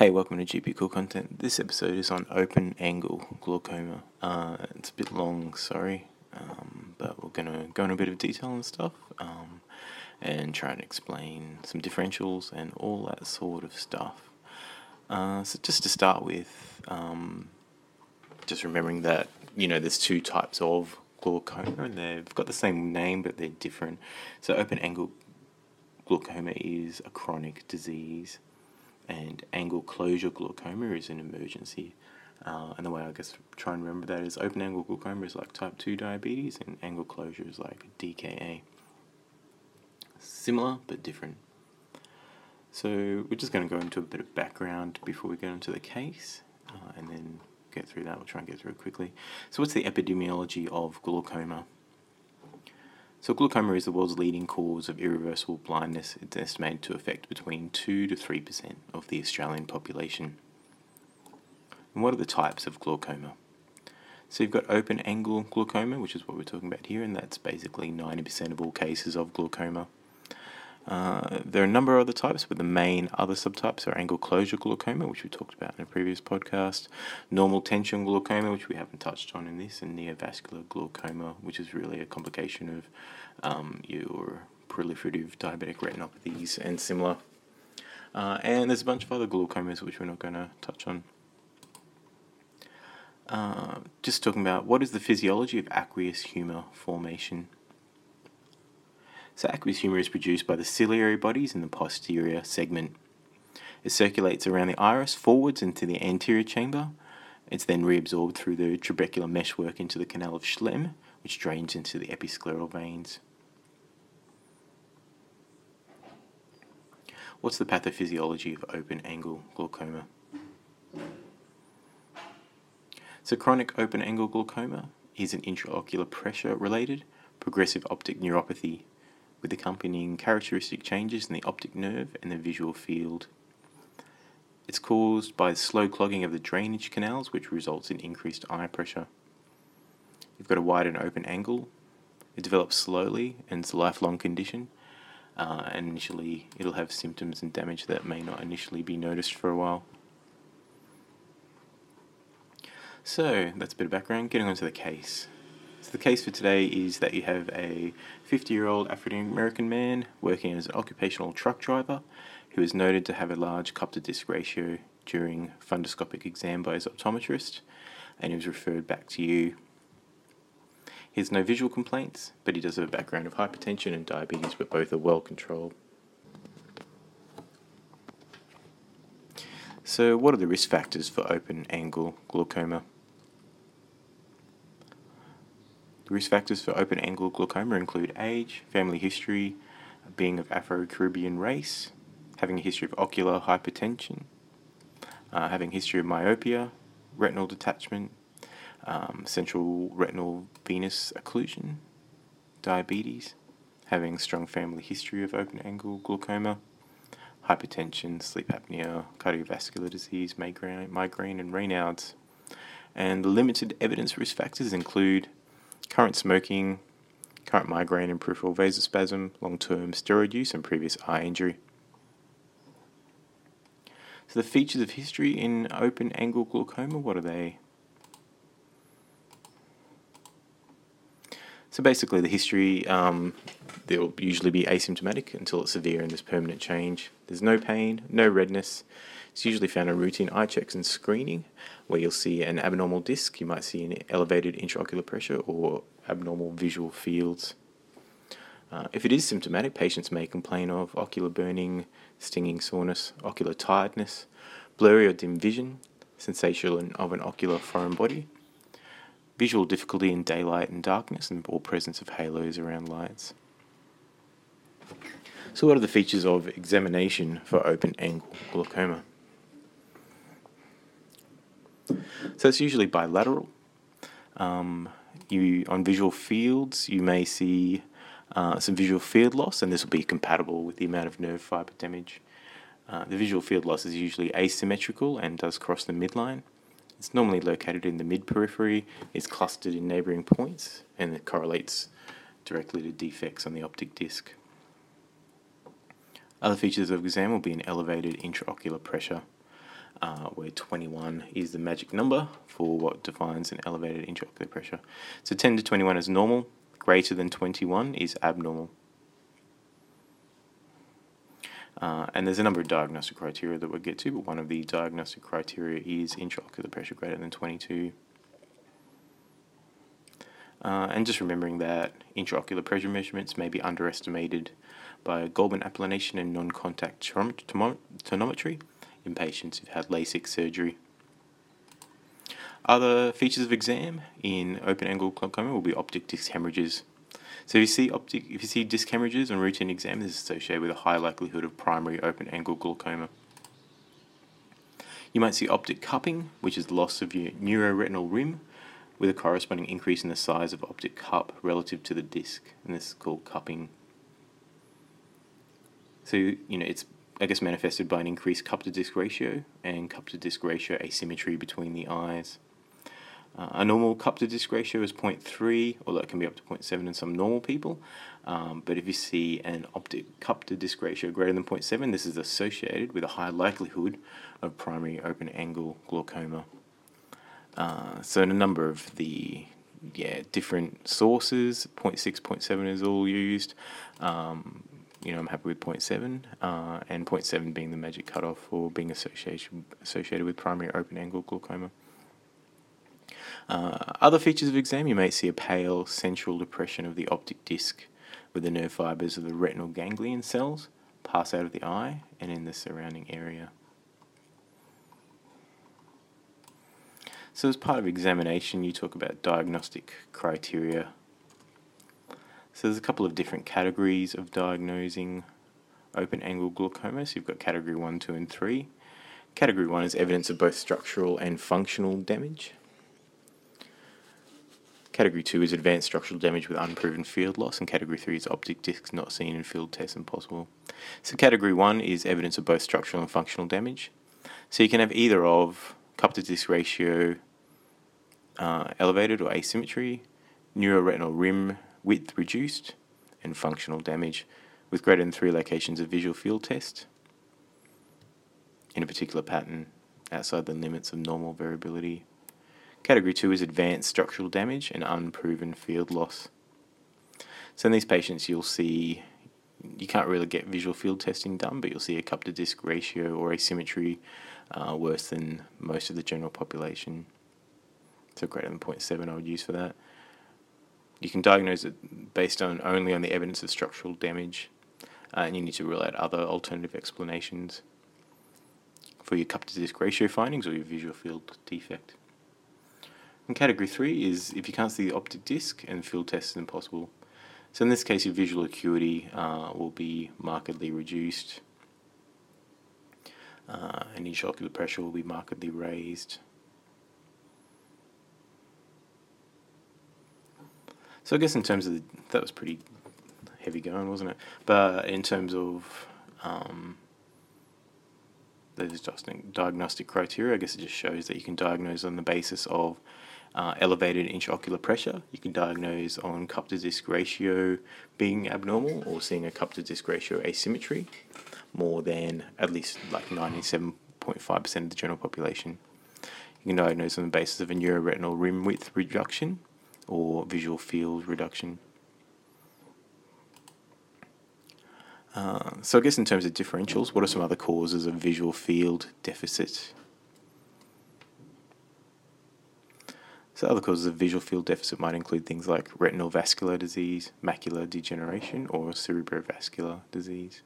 Hey, welcome to GP Cool Content. This episode is on open angle glaucoma. Uh, it's a bit long, sorry, um, but we're gonna go into a bit of detail and stuff, um, and try and explain some differentials and all that sort of stuff. Uh, so just to start with, um, just remembering that you know there's two types of glaucoma, and they've got the same name but they're different. So open angle glaucoma is a chronic disease and angle closure glaucoma is an emergency. Uh, and the way I guess try and remember that is open angle glaucoma is like type 2 diabetes, and angle closure is like DKA. Similar but different. So we're just going to go into a bit of background before we get into the case, uh, and then get through that. We'll try and get through it quickly. So, what's the epidemiology of glaucoma? So, glaucoma is the world's leading cause of irreversible blindness. It's estimated to affect between 2 to 3% of the Australian population. And what are the types of glaucoma? So, you've got open angle glaucoma, which is what we're talking about here, and that's basically 90% of all cases of glaucoma. Uh, there are a number of other types, but the main other subtypes are angle closure glaucoma, which we talked about in a previous podcast, normal tension glaucoma, which we haven't touched on in this, and neovascular glaucoma, which is really a complication of um, your proliferative diabetic retinopathies and similar. Uh, and there's a bunch of other glaucomas which we're not going to touch on. Uh, just talking about what is the physiology of aqueous humor formation. So aqueous humor is produced by the ciliary bodies in the posterior segment. It circulates around the iris forwards into the anterior chamber. It's then reabsorbed through the trabecular meshwork into the canal of Schlemm, which drains into the episcleral veins. What's the pathophysiology of open angle glaucoma? So, chronic open angle glaucoma is an intraocular pressure related progressive optic neuropathy with accompanying characteristic changes in the optic nerve and the visual field. It's caused by slow clogging of the drainage canals, which results in increased eye pressure. You've got a wide and open angle. It develops slowly and it's a lifelong condition. Uh, and initially, it'll have symptoms and damage that may not initially be noticed for a while. So, that's a bit of background. Getting on to the case. So the case for today is that you have a 50 year old African American man working as an occupational truck driver who is noted to have a large cup to disc ratio during fundoscopic exam by his optometrist and he was referred back to you. He has no visual complaints, but he does have a background of hypertension and diabetes, but both are well controlled. So, what are the risk factors for open angle glaucoma? Risk factors for open angle glaucoma include age, family history, being of Afro Caribbean race, having a history of ocular hypertension, uh, having a history of myopia, retinal detachment, um, central retinal venous occlusion, diabetes, having strong family history of open angle glaucoma, hypertension, sleep apnea, cardiovascular disease, migraine, migraine and Raynaud's. And the limited evidence risk factors include current smoking, current migraine and peripheral vasospasm, long term steroid use, and previous eye injury. So, the features of history in open angle glaucoma, what are they? So, basically, the history, um, they'll usually be asymptomatic until it's severe and there's permanent change. There's no pain, no redness. It's usually found in routine eye checks and screening, where you'll see an abnormal disc, you might see an elevated intraocular pressure or abnormal visual fields. Uh, if it is symptomatic, patients may complain of ocular burning, stinging soreness, ocular tiredness, blurry or dim vision, sensation of an ocular foreign body, visual difficulty in daylight and darkness, and or presence of halos around lights. So, what are the features of examination for open angle glaucoma? So it's usually bilateral. Um, you on visual fields, you may see uh, some visual field loss, and this will be compatible with the amount of nerve fiber damage. Uh, the visual field loss is usually asymmetrical and does cross the midline. It's normally located in the mid periphery, is clustered in neighbouring points, and it correlates directly to defects on the optic disc. Other features of exam will be an elevated intraocular pressure uh, where 21 is the magic number for what defines an elevated intraocular pressure. So 10 to 21 is normal, greater than 21 is abnormal. Uh, and there's a number of diagnostic criteria that we'll get to, but one of the diagnostic criteria is intraocular pressure greater than 22. Uh, and just remembering that intraocular pressure measurements may be underestimated by Goldmann applanation and non-contact tonometry in patients who've had LASIK surgery. Other features of exam in open-angle glaucoma will be optic disc hemorrhages. So if you see optic, if you see disc hemorrhages on routine exam, this is associated with a high likelihood of primary open-angle glaucoma. You might see optic cupping, which is loss of your neuroretinal rim, with a corresponding increase in the size of optic cup relative to the disc, and this is called cupping. So, you know, it's, I guess, manifested by an increased cup to disc ratio and cup to disc ratio asymmetry between the eyes. Uh, a normal cup to disc ratio is 0.3, although it can be up to 0.7 in some normal people. Um, but if you see an optic cup to disc ratio greater than 0.7, this is associated with a high likelihood of primary open angle glaucoma. Uh, so, in a number of the yeah different sources, 0.6, 0.7 is all used. Um, you know, I'm happy with 0.7, uh, and 0.7 being the magic cutoff for being associated associated with primary open angle glaucoma. Uh, other features of exam, you may see a pale central depression of the optic disc, where the nerve fibers of the retinal ganglion cells pass out of the eye and in the surrounding area. So, as part of examination, you talk about diagnostic criteria. So, there's a couple of different categories of diagnosing open angle glaucoma. So, you've got category 1, 2, and 3. Category 1 is evidence of both structural and functional damage. Category 2 is advanced structural damage with unproven field loss, and Category 3 is optic discs not seen in field tests impossible. So, Category 1 is evidence of both structural and functional damage. So, you can have either of cup to disc ratio uh, elevated or asymmetry, neuroretinal rim width reduced, and functional damage with greater than three locations of visual field test in a particular pattern outside the limits of normal variability. Category 2 is advanced structural damage and unproven field loss. So in these patients, you'll see you can't really get visual field testing done, but you'll see a cup to disc ratio or asymmetry uh, worse than most of the general population. So greater than 0.7 I would use for that. You can diagnose it based on only on the evidence of structural damage, uh, and you need to rule out other alternative explanations for your cup to disc ratio findings or your visual field defect. And category three is if you can't see the optic disc and field test is impossible. So in this case, your visual acuity uh, will be markedly reduced, uh, and intraocular pressure will be markedly raised. So I guess in terms of the, that was pretty heavy going, wasn't it? But in terms of um, those diagnostic criteria, I guess it just shows that you can diagnose on the basis of uh, elevated intraocular pressure. You can diagnose on cup to disc ratio being abnormal or seeing a cup to disc ratio asymmetry more than at least like 97.5% of the general population. You can diagnose on the basis of a neuroretinal rim width reduction or visual field reduction. Uh, so I guess in terms of differentials, what are some other causes of visual field deficit? So other causes of visual field deficit might include things like retinal vascular disease, macular degeneration, or cerebrovascular disease.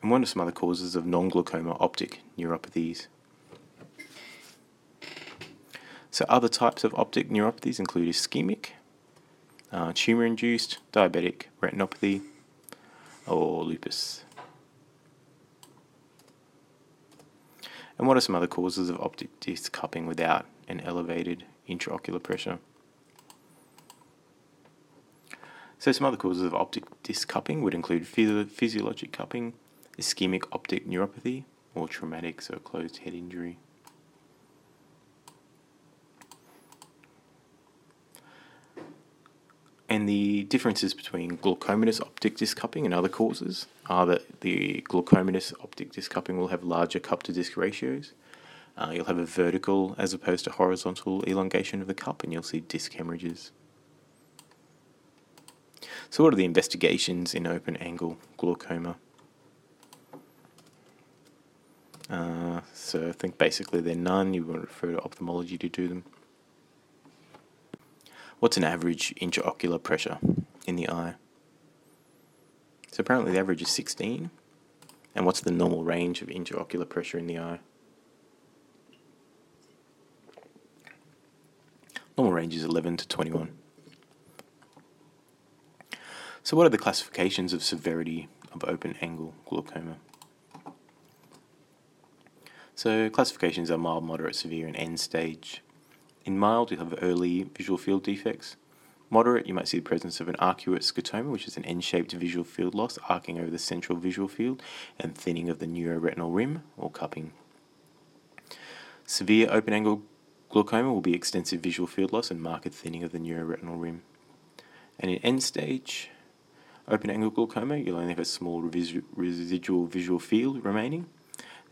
And what are some other causes of non-glaucoma optic neuropathies? So other types of optic neuropathies include ischemic, uh, tumor-induced, diabetic retinopathy, or lupus. And what are some other causes of optic disc cupping without an elevated intraocular pressure? So some other causes of optic disc cupping would include physio- physiologic cupping, ischemic optic neuropathy, or traumatic, so closed head injury. And the differences between glaucomatous optic disc cupping and other causes are that the glaucomatous optic disc cupping will have larger cup to disc ratios. Uh, you'll have a vertical as opposed to horizontal elongation of the cup, and you'll see disc hemorrhages. So, what are the investigations in open angle glaucoma? Uh, so, I think basically they're none. You to refer to ophthalmology to do them. What's an average intraocular pressure in the eye? So, apparently the average is 16. And what's the normal range of intraocular pressure in the eye? Normal range is 11 to 21. So, what are the classifications of severity of open angle glaucoma? So, classifications are mild, moderate, severe, and end stage. In mild, you have early visual field defects. Moderate, you might see the presence of an arcuate scotoma, which is an N shaped visual field loss arcing over the central visual field, and thinning of the neuroretinal rim or cupping. Severe open angle glaucoma will be extensive visual field loss and marked thinning of the neuroretinal rim. And in end stage, Open angle glaucoma, you'll only have a small residual visual field remaining.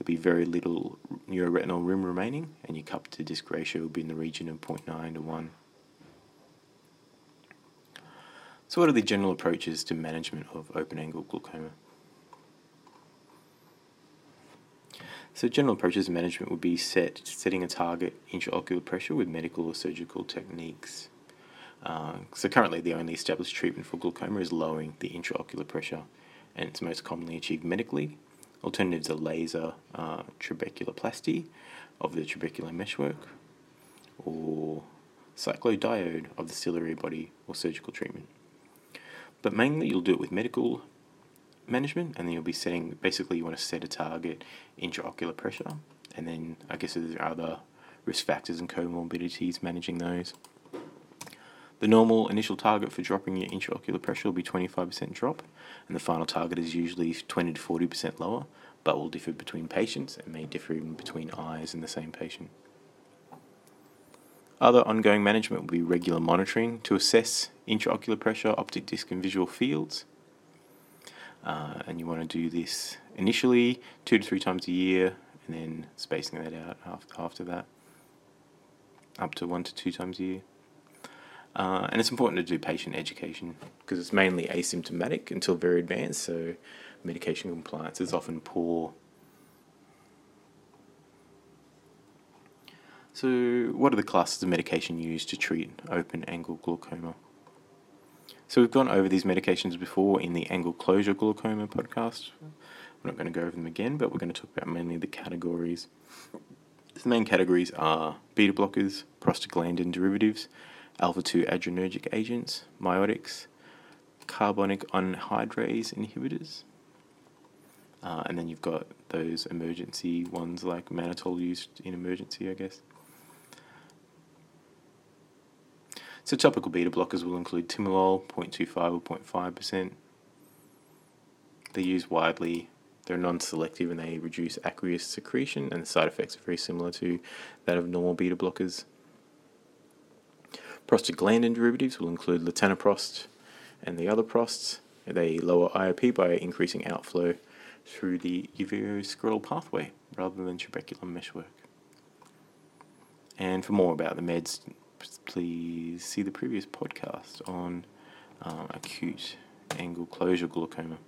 There'll be very little neuroretinal rim remaining, and your cup to disc ratio will be in the region of 0.9 to 1. So, what are the general approaches to management of open angle glaucoma? So, general approaches to management would be set setting a target intraocular pressure with medical or surgical techniques. Uh, so currently, the only established treatment for glaucoma is lowering the intraocular pressure, and it's most commonly achieved medically. Alternatives are laser uh, trabeculoplasty of the trabecular meshwork, or cyclodiode of the ciliary body, or surgical treatment. But mainly, you'll do it with medical management, and then you'll be setting basically you want to set a target intraocular pressure, and then I guess there are other risk factors and comorbidities managing those. The normal initial target for dropping your intraocular pressure will be 25% drop, and the final target is usually 20 to 40% lower, but will differ between patients and may differ even between eyes in the same patient. Other ongoing management will be regular monitoring to assess intraocular pressure, optic disc, and visual fields. Uh, and you want to do this initially two to three times a year, and then spacing that out after, after that, up to one to two times a year. Uh, and it's important to do patient education because it's mainly asymptomatic until very advanced, so medication compliance is often poor. So, what are the classes of medication used to treat open angle glaucoma? So, we've gone over these medications before in the angle closure glaucoma podcast. We're not going to go over them again, but we're going to talk about mainly the categories. The main categories are beta blockers, prostaglandin derivatives, alpha 2 adrenergic agents, miotics, carbonic anhydrase inhibitors. Uh, and then you've got those emergency ones like mannitol used in emergency, I guess. So topical beta blockers will include timolol, 0.25 or 0.5%. They're used widely. They're non-selective and they reduce aqueous secretion, and the side effects are very similar to that of normal beta blockers. Prostaglandin derivatives will include latanoprost and the other prosts. They lower IOP by increasing outflow through the uveoscleral pathway rather than trabecular meshwork. And for more about the meds, please see the previous podcast on um, acute angle closure glaucoma.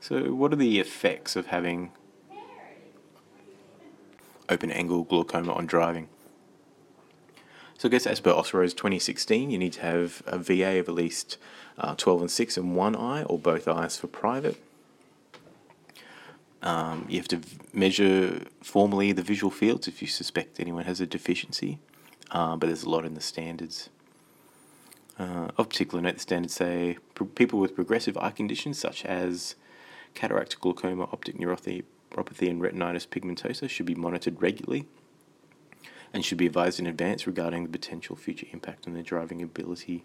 So, what are the effects of having open angle glaucoma on driving. So I guess as per Austroads 2016, you need to have a VA of at least uh, 12 and 6 in one eye or both eyes for private. Um, you have to measure formally the visual fields if you suspect anyone has a deficiency, uh, but there's a lot in the standards. Uh, of particular note, the standards say people with progressive eye conditions such as cataract, glaucoma, optic neuropathy, neuropathy and retinitis pigmentosa should be monitored regularly and should be advised in advance regarding the potential future impact on their driving ability.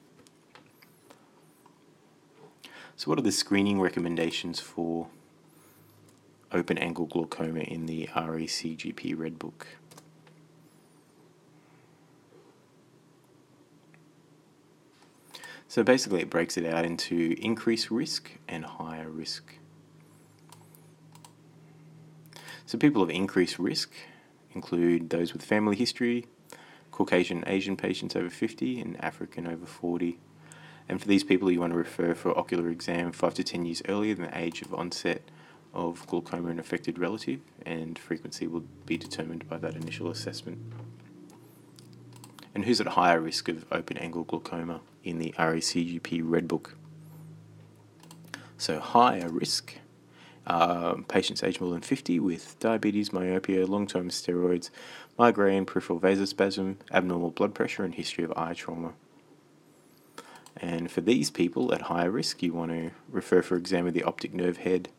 So, what are the screening recommendations for open angle glaucoma in the RACGP Red Book? So basically, it breaks it out into increased risk and higher risk. So people of increased risk include those with family history, Caucasian Asian patients over 50, and African over 40. And for these people, you want to refer for ocular exam 5 to 10 years earlier than the age of onset of glaucoma in affected relative, and frequency will be determined by that initial assessment. And who's at higher risk of open angle glaucoma in the RACGP Red Book? So, higher risk um, patients aged more than 50 with diabetes, myopia, long term steroids, migraine, peripheral vasospasm, abnormal blood pressure, and history of eye trauma. And for these people at higher risk, you want to refer for exam of the optic nerve head,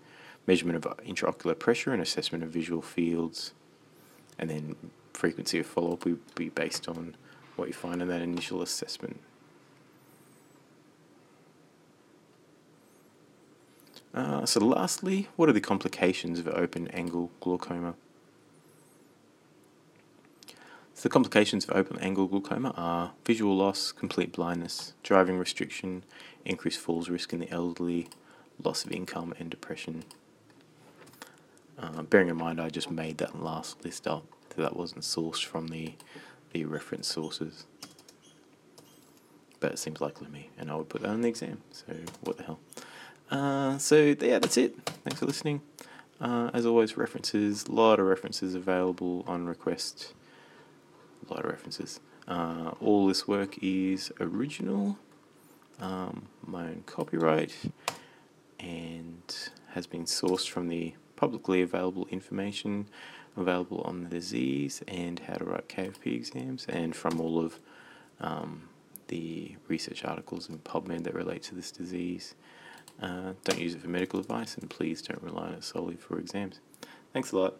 measurement of intraocular pressure, and assessment of visual fields. And then frequency of follow up will be based on what you find in that initial assessment. Uh, so, lastly, what are the complications of open angle glaucoma? So, the complications of open angle glaucoma are visual loss, complete blindness, driving restriction, increased falls risk in the elderly, loss of income, and depression. Uh, bearing in mind, I just made that last list up, so that wasn't sourced from the, the reference sources. But it seems likely to me, and I would put that on the exam, so what the hell. Uh, so yeah, that's it. Thanks for listening. Uh, as always, references, a lot of references available on request. A lot of references. Uh, all this work is original, um, my own copyright, and has been sourced from the publicly available information available on the disease and how to write KFP exams, and from all of um, the research articles in PubMed that relate to this disease. Uh, don't use it for medical advice, and please don't rely on it solely for exams. Thanks a lot.